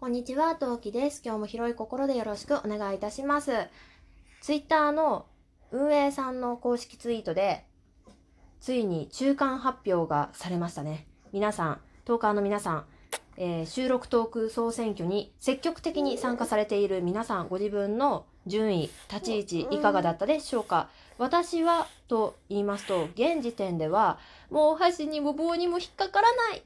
こんにちは、トウキです。今日も広い心でよろしくお願いいたします。ツイッターの運営さんの公式ツイートで、ついに中間発表がされましたね。皆さん、トーカーの皆さん、えー、収録トーク総選挙に積極的に参加されている皆さん、ご自分の順位、立ち位置、いかがだったでしょうか私は、と言いますと、現時点では、もう箸にも棒にも引っかからない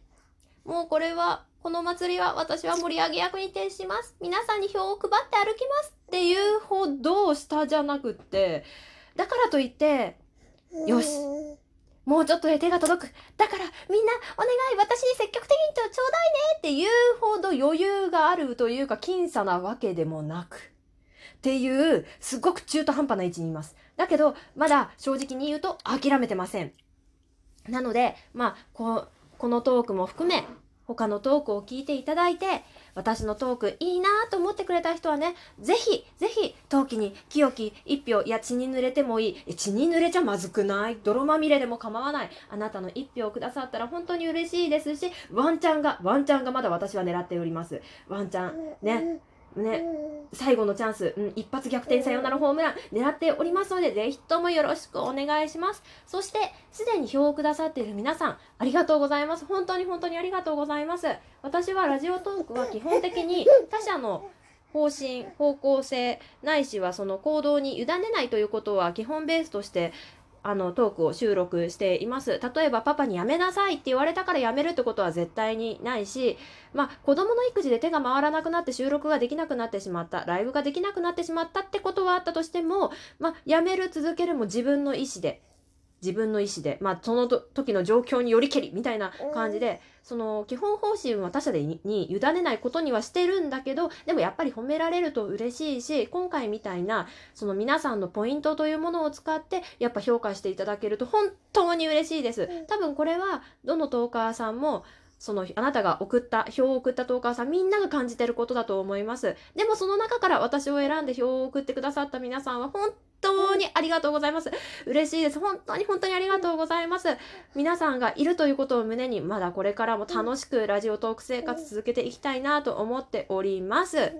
もうこれはこの祭りは私は盛り上げ役に徹します。皆さんに票を配って歩きますっていうほど下じゃなくって、だからといって、よし、もうちょっとで手が届く。だからみんなお願い私に積極的にちょうだいねっていうほど余裕があるというか僅差なわけでもなく。っていう、すごく中途半端な位置にいます。だけど、まだ正直に言うと諦めてません。なので、まあ、ここのトークも含め、他のトークを聞いていただいて、私のトークいいなと思ってくれた人はね、ぜひ、ぜひ、陶器に清き一票、いや血に濡れてもいい。え、血に濡れちゃまずくない？泥まみれでも構わない。あなたの一票をくださったら本当に嬉しいですし、ワンちゃんが、ワンちゃんがまだ私は狙っております。ワンちゃん、ね。ね、最後のチャンス、うん、一発逆転サヨナラホームラン狙っておりますので、ぜひともよろしくお願いします。そして、すでに票をくださっている皆さん、ありがとうございます。本当に本当にありがとうございます。私はラジオトークは基本的に他者の方針、方向性、ないしはその行動に委ねないということは基本ベースとしてあのトークを収録しています。例えばパパにやめなさいって言われたからやめるってことは絶対にないし、まあ子供の育児で手が回らなくなって収録ができなくなってしまった、ライブができなくなってしまったってことはあったとしても、まあやめる続けるも自分の意思で自分の意思で、まあ、その時の状況によりけりみたいな感じで、その基本方針は他者でに委ねないことにはしてるんだけど、でもやっぱり褒められると嬉しいし、今回みたいな、その皆さんのポイントというものを使って、やっぱ評価していただけると本当に嬉しいです。多分これは、どのトーカーさんも、その、あなたが送った、票を送ったトーカーさん、みんなが感じてることだと思います。でもその中から私を選んで票を送ってくださった皆さんは、本当にありがとうございます。嬉しいです。本当に本当にありがとうございます。皆さんがいるということを胸に、まだこれからも楽しくラジオトーク生活続けていきたいなと思っております。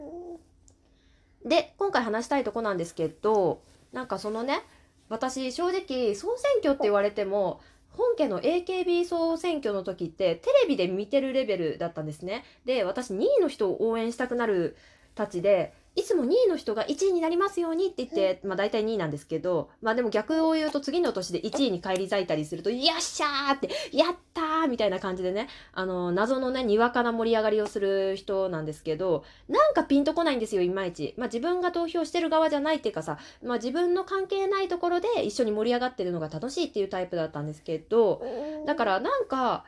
で、今回話したいとこなんですけど、なんかそのね、私正直総選挙って言われても本家の AKB 総選挙の時ってテレビで見てるレベルだったんですね。で、私2位の人を応援したくなるたちで、いつも2位の人が1位になりますようにって言って、まあ大体2位なんですけど、まあでも逆を言うと次の年で1位に返り咲いたりすると、よっしゃーって、やったーみたいな感じでね、あの、謎のね、にわかな盛り上がりをする人なんですけど、なんかピンとこないんですよ、いまいち。まあ自分が投票してる側じゃないっていうかさ、まあ自分の関係ないところで一緒に盛り上がってるのが楽しいっていうタイプだったんですけど、だからなんか、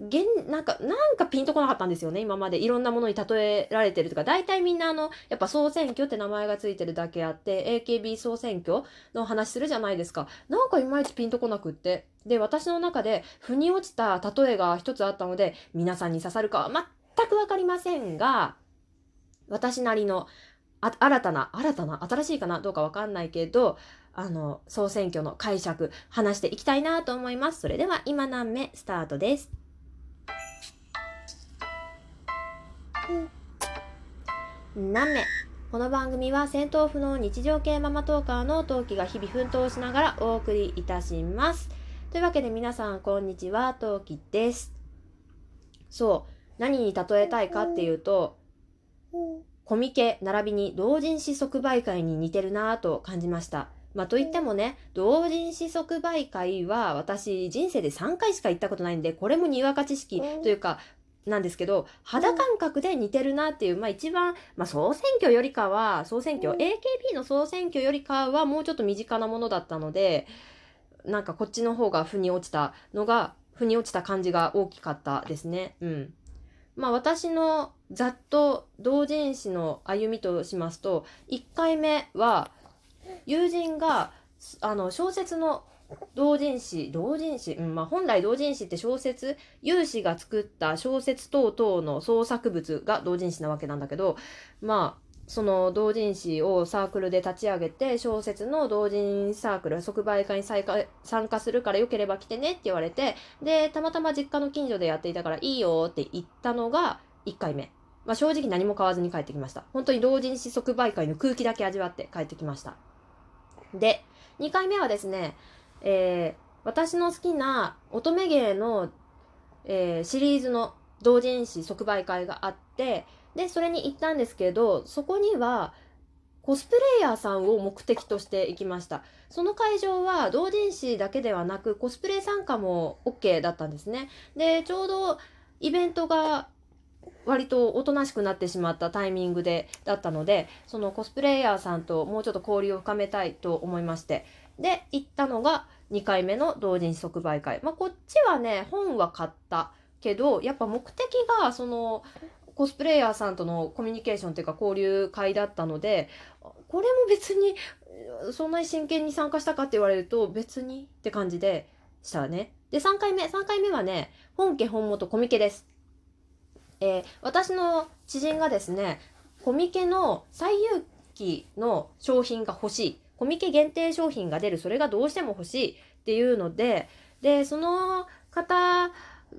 現なんかなんかピンとこなかったんですよね今まで。いろんなものに例えられてるとか。大体みんなあのやっぱ総選挙って名前がついてるだけあって AKB 総選挙の話するじゃないですか。なんかいまいちピンとこなくって。で私の中で腑に落ちた例えが一つあったので皆さんに刺さるかは全く分かりませんが私なりのあ新たな新たな新しいかなどうか分かんないけどあの総選挙の解釈話していきたいなと思います。それでは今何目スタートです。何名？この番組は戦闘不能日常系ママトーカーの陶器が日々奮闘しながらお送りいたします。というわけで皆さんこんにちは、陶器です。そう、何に例えたいかっていうと、コミケ並びに同人誌即売会に似てるなぁと感じました。まあ、といってもね、同人誌即売会は私人生で3回しか行ったことないんで、これもにわか知識というか、なんですけど、肌感覚で似てるなっていう、まあ一番、まあ総選挙よりかは、総選挙、AKB の総選挙よりかはもうちょっと身近なものだったので、なんかこっちの方が腑に落ちたのが、腑に落ちた感じが大きかったですね。うん。まあ私のざっと同人誌の歩みとしますと、1回目は、友人が、あの、小説の同人誌同人誌、うんまあ、本来同人誌って小説有志が作った小説等々の創作物が同人誌なわけなんだけどまあその同人誌をサークルで立ち上げて小説の同人サークル即売会に参加するからよければ来てねって言われてでたまたま実家の近所でやっていたからいいよって言ったのが1回目。まあ、正直何も買わずに帰ってきました。本当に同人誌即売会の空気だけ味わって帰ってきました。で2回目はですね、えー、私の好きな乙女芸の、えー、シリーズの同人誌即売会があってでそれに行ったんですけどそこにはコスプレイヤーさんを目的として行きました。その会場は同人誌だけではなくコスプレ参加も OK だったんですね。でちょうどイベントが割とおとなしくなってしまったタイミングでだったのでそのコスプレイヤーさんともうちょっと交流を深めたいと思いまして。で行ったのが2回目の同人即売会まあこっちはね本は買ったけどやっぱ目的がそのコスプレイヤーさんとのコミュニケーションっていうか交流会だったのでこれも別にそんなに真剣に参加したかって言われると別にって感じでしたね。で3回目3回目はね本家本元コミケです。えー、私の知人がですねコミケの最有機の商品が欲しいコミケ限定商品が出るそれがどうしても欲しいっていうのででその方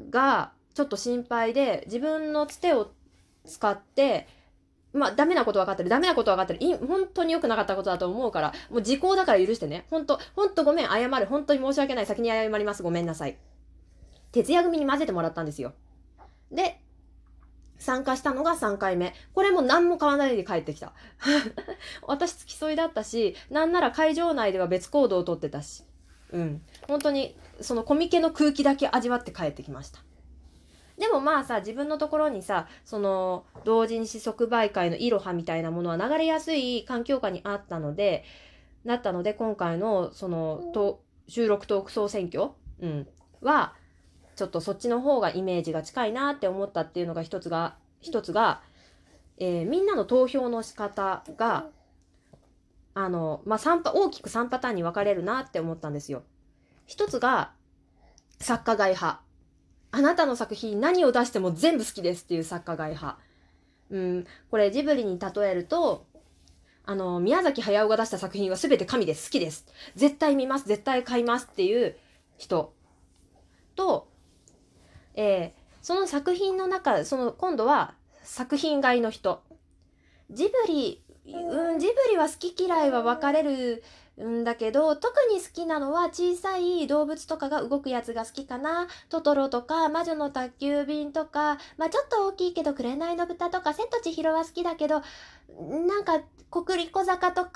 がちょっと心配で自分のつてを使ってまあ、ダメなこと分かってる。ダメなこと分かってる。い本当に良くなかったことだと思うから、もう時効だから許してね。本当本当ごめん、謝る。本当に申し訳ない。先に謝ります。ごめんなさい。徹夜組に混ぜてもらったんですよ。で、参加したのが3回目。これも何も買わないで帰ってきた。私付き添いだったし、なんなら会場内では別行動をとってたし。うん。本当に、そのコミケの空気だけ味わって帰ってきました。でもまあさ、自分のところにさ、その、同人誌即売会のいろはみたいなものは流れやすい環境下にあったので、なったので、今回の、その、と収録トーク総選挙、うん、は、ちょっとそっちの方がイメージが近いなって思ったっていうのが一つが、一つが、えー、みんなの投票の仕方が、あの、まあ、3パ、大きく3パターンに分かれるなって思ったんですよ。一つが、作家外派。あなたの作品何を出しても全部好きですっていう作家外派。うん、これジブリに例えると、あの、宮崎駿が出した作品は全て神です。好きです。絶対見ます。絶対買いますっていう人と、えー、その作品の中、その今度は作品外の人。ジブリ、うん、ジブリは好き嫌いは分かれるんだけど特に好きなのは小さい動物とかが動くやつが好きかなトトロとか魔女の宅急便とかまあちょっと大きいけど紅の豚とか千と千尋は好きだけどなんか国立小坂とか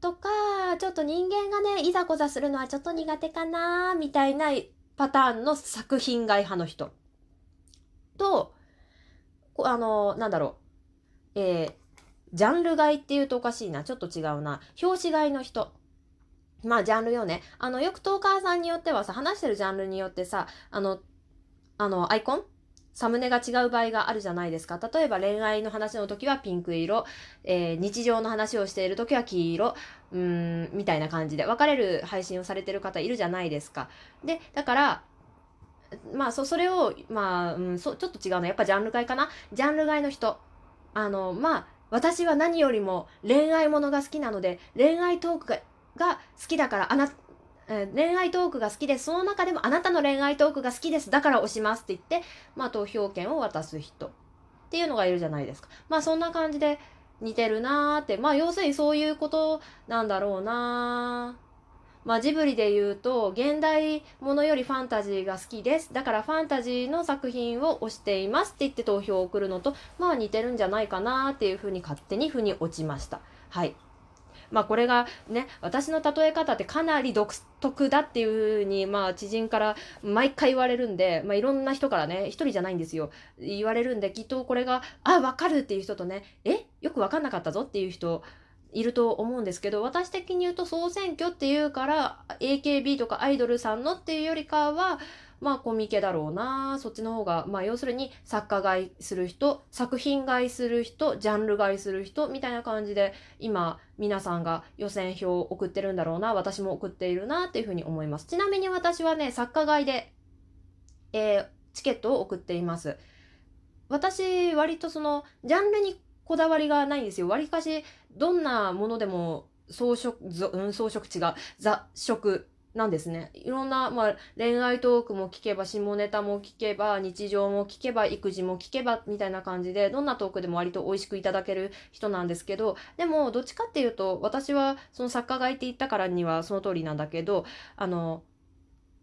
とかちょっと人間がねいざこざするのはちょっと苦手かなみたいなパターンの作品外派の人とあのなんだろうえージャンル外っていうとおかしいな。ちょっと違うな。表紙外の人。まあ、ジャンルよね。あの、よくトーカーさんによってはさ、話してるジャンルによってさ、あの、あの、アイコンサムネが違う場合があるじゃないですか。例えば恋愛の話の時はピンク色、えー、日常の話をしている時は黄色、うん、みたいな感じで分かれる配信をされてる方いるじゃないですか。で、だから、まあ、そ、それを、まあ、うん、そ、ちょっと違うな。やっぱジャンル買いかな。ジャンル買いの人。あの、まあ、私は何よりも恋愛ものが好きなので恋愛トークがが好きだからあな、えー、恋愛トークが好きです。その中でもあなたの恋愛トークが好きです。だから押しますって言ってまあ投票権を渡す人っていうのがいるじゃないですか。まあそんな感じで似てるなーって。まあ要するにそういうことなんだろうなー。まあ、ジブリで言うと現代ものよりファンタジーが好きです。だからファンタジーの作品を推していますって言って投票を送るのとまあ似てるんじゃないかなっていうふうに勝手に腑に落ちました。はい。まあこれがね私の例え方ってかなり独特だっていうふうにまあ知人から毎回言われるんで、まあ、いろんな人からね一人じゃないんですよ。言われるんできっとこれがあ分かるっていう人とねえよく分かんなかったぞっていう人いると思うんですけど私的に言うと総選挙っていうから AKB とかアイドルさんのっていうよりかはまあコミケだろうなそっちの方がまあ要するに作家買いする人作品買いする人ジャンル買いする人みたいな感じで今皆さんが予選票を送ってるんだろうな私も送っているなっていうふうに思いますちなみに私はね作家買いで、えー、チケットを送っています私割とそのジャンルにこだわりがないんですよ。わりかし、どんなものでも装飾、うん、装飾違う、雑食なんですね。いろんな、まあ、恋愛トークも聞けば、下ネタも聞けば、日常も聞けば、育児も聞けば、みたいな感じで、どんなトークでも割と美味しくいただける人なんですけど、でも、どっちかっていうと、私は、その作家がいて言ったからにはその通りなんだけど、あの、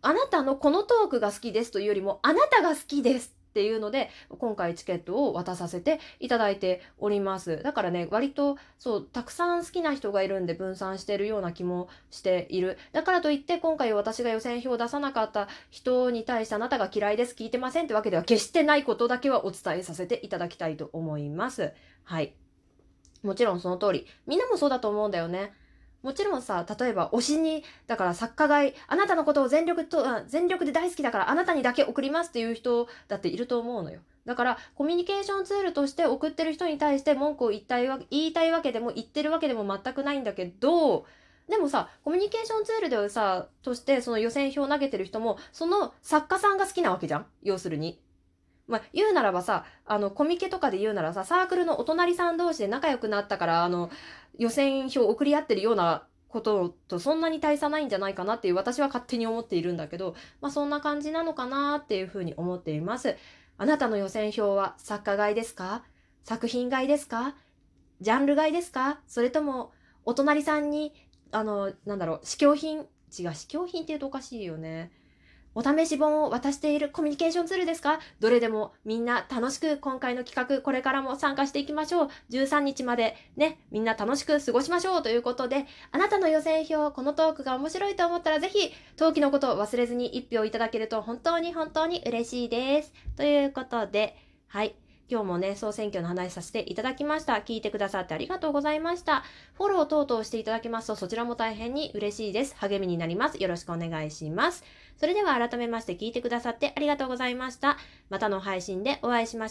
あなたのこのトークが好きですというよりも、あなたが好きですっていうので今回チケットを渡させていただいております。だからね割とそうたくさん好きな人がいるんで分散してるような気もしている。だからといって今回私が予選票を出さなかった人に対してあなたが嫌いです聞いてませんってわけでは決してないことだけはお伝えさせていただきたいと思います。はい。もちろんその通り。みんなもそうだと思うんだよね。もちろんさ、例えば推しに、だから作家がい、あなたのことを全力と、全力で大好きだからあなたにだけ送りますっていう人だっていると思うのよ。だからコミュニケーションツールとして送ってる人に対して文句を言いたいわ言いたいわけでも言ってるわけでも全くないんだけど、でもさ、コミュニケーションツールでさ、としてその予選票を投げてる人も、その作家さんが好きなわけじゃん？要するに。まあ、言うならばさ、あの、コミケとかで言うならさ、サークルのお隣さん同士で仲良くなったから、あの、予選票送り合ってるようなこととそんなに大差ないんじゃないかなっていう私は勝手に思っているんだけど、まあそんな感じなのかなっていうふうに思っています。あなたの予選票は作家買いですか？作品買いですか？ジャンル買いですか？それともお隣さんに、あの、なんだろう、試供品、違う、試供品って言うとおかしいよね。お試し本を渡しているコミュニケーションツールですか？どれでもみんな楽しく今回の企画これからも参加していきましょう。13日までね、みんな楽しく過ごしましょうということで、あなたの予選票、このトークが面白いと思ったらぜひ、登記のことを忘れずに1票いただけると本当に本当に嬉しいです。ということで、はい。今日もね、総選挙の話させていただきました。聞いてくださってありがとうございました。フォロー等々していただけますと、そちらも大変に嬉しいです。励みになります。よろしくお願いします。それでは改めまして聞いてくださってありがとうございました。またの配信でお会いしましょう。